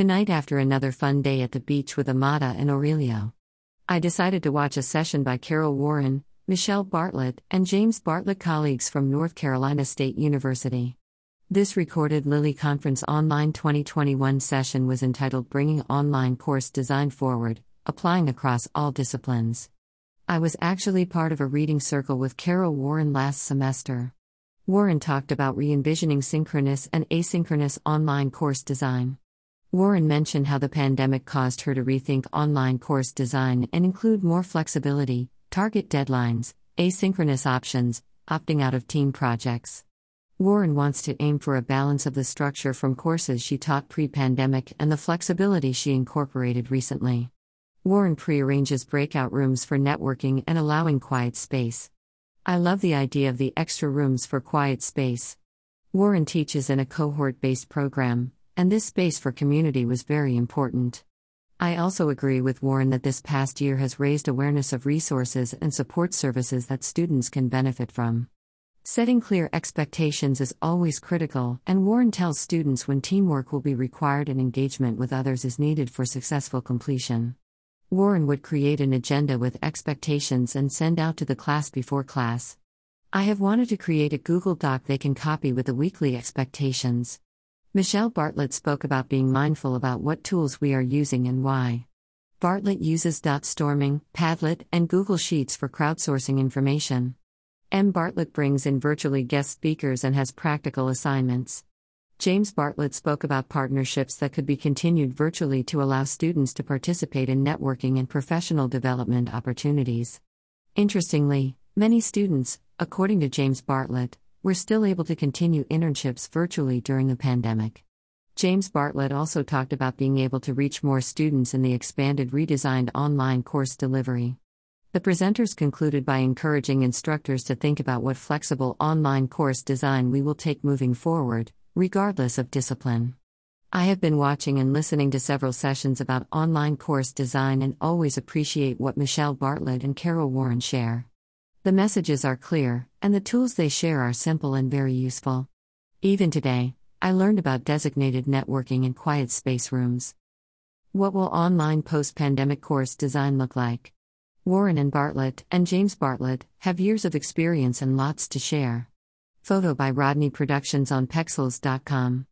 Tonight, after another fun day at the beach with Amada and Aurelio, I decided to watch a session by Carol Warren, Michelle Bartlett, and James Bartlett colleagues from North Carolina State University. This recorded Lilly Conference Online 2021 session was entitled Bringing Online Course Design Forward, Applying Across All Disciplines. I was actually part of a reading circle with Carol Warren last semester. Warren talked about re envisioning synchronous and asynchronous online course design. Warren mentioned how the pandemic caused her to rethink online course design and include more flexibility, target deadlines, asynchronous options, opting out of team projects. Warren wants to aim for a balance of the structure from courses she taught pre pandemic and the flexibility she incorporated recently. Warren prearranges breakout rooms for networking and allowing quiet space. I love the idea of the extra rooms for quiet space. Warren teaches in a cohort based program, and this space for community was very important. I also agree with Warren that this past year has raised awareness of resources and support services that students can benefit from. Setting clear expectations is always critical, and Warren tells students when teamwork will be required and engagement with others is needed for successful completion. Warren would create an agenda with expectations and send out to the class before class. I have wanted to create a Google Doc they can copy with the weekly expectations. Michelle Bartlett spoke about being mindful about what tools we are using and why. Bartlett uses Dotstorming, Padlet, and Google Sheets for crowdsourcing information. M. Bartlett brings in virtually guest speakers and has practical assignments. James Bartlett spoke about partnerships that could be continued virtually to allow students to participate in networking and professional development opportunities. Interestingly, many students, according to James Bartlett, we're still able to continue internships virtually during the pandemic. James Bartlett also talked about being able to reach more students in the expanded redesigned online course delivery. The presenters concluded by encouraging instructors to think about what flexible online course design we will take moving forward, regardless of discipline. I have been watching and listening to several sessions about online course design and always appreciate what Michelle Bartlett and Carol Warren share. The messages are clear, and the tools they share are simple and very useful. Even today, I learned about designated networking in quiet space rooms. What will online post pandemic course design look like? Warren and Bartlett, and James Bartlett, have years of experience and lots to share. Photo by RODNAE Productions on Pexels.com.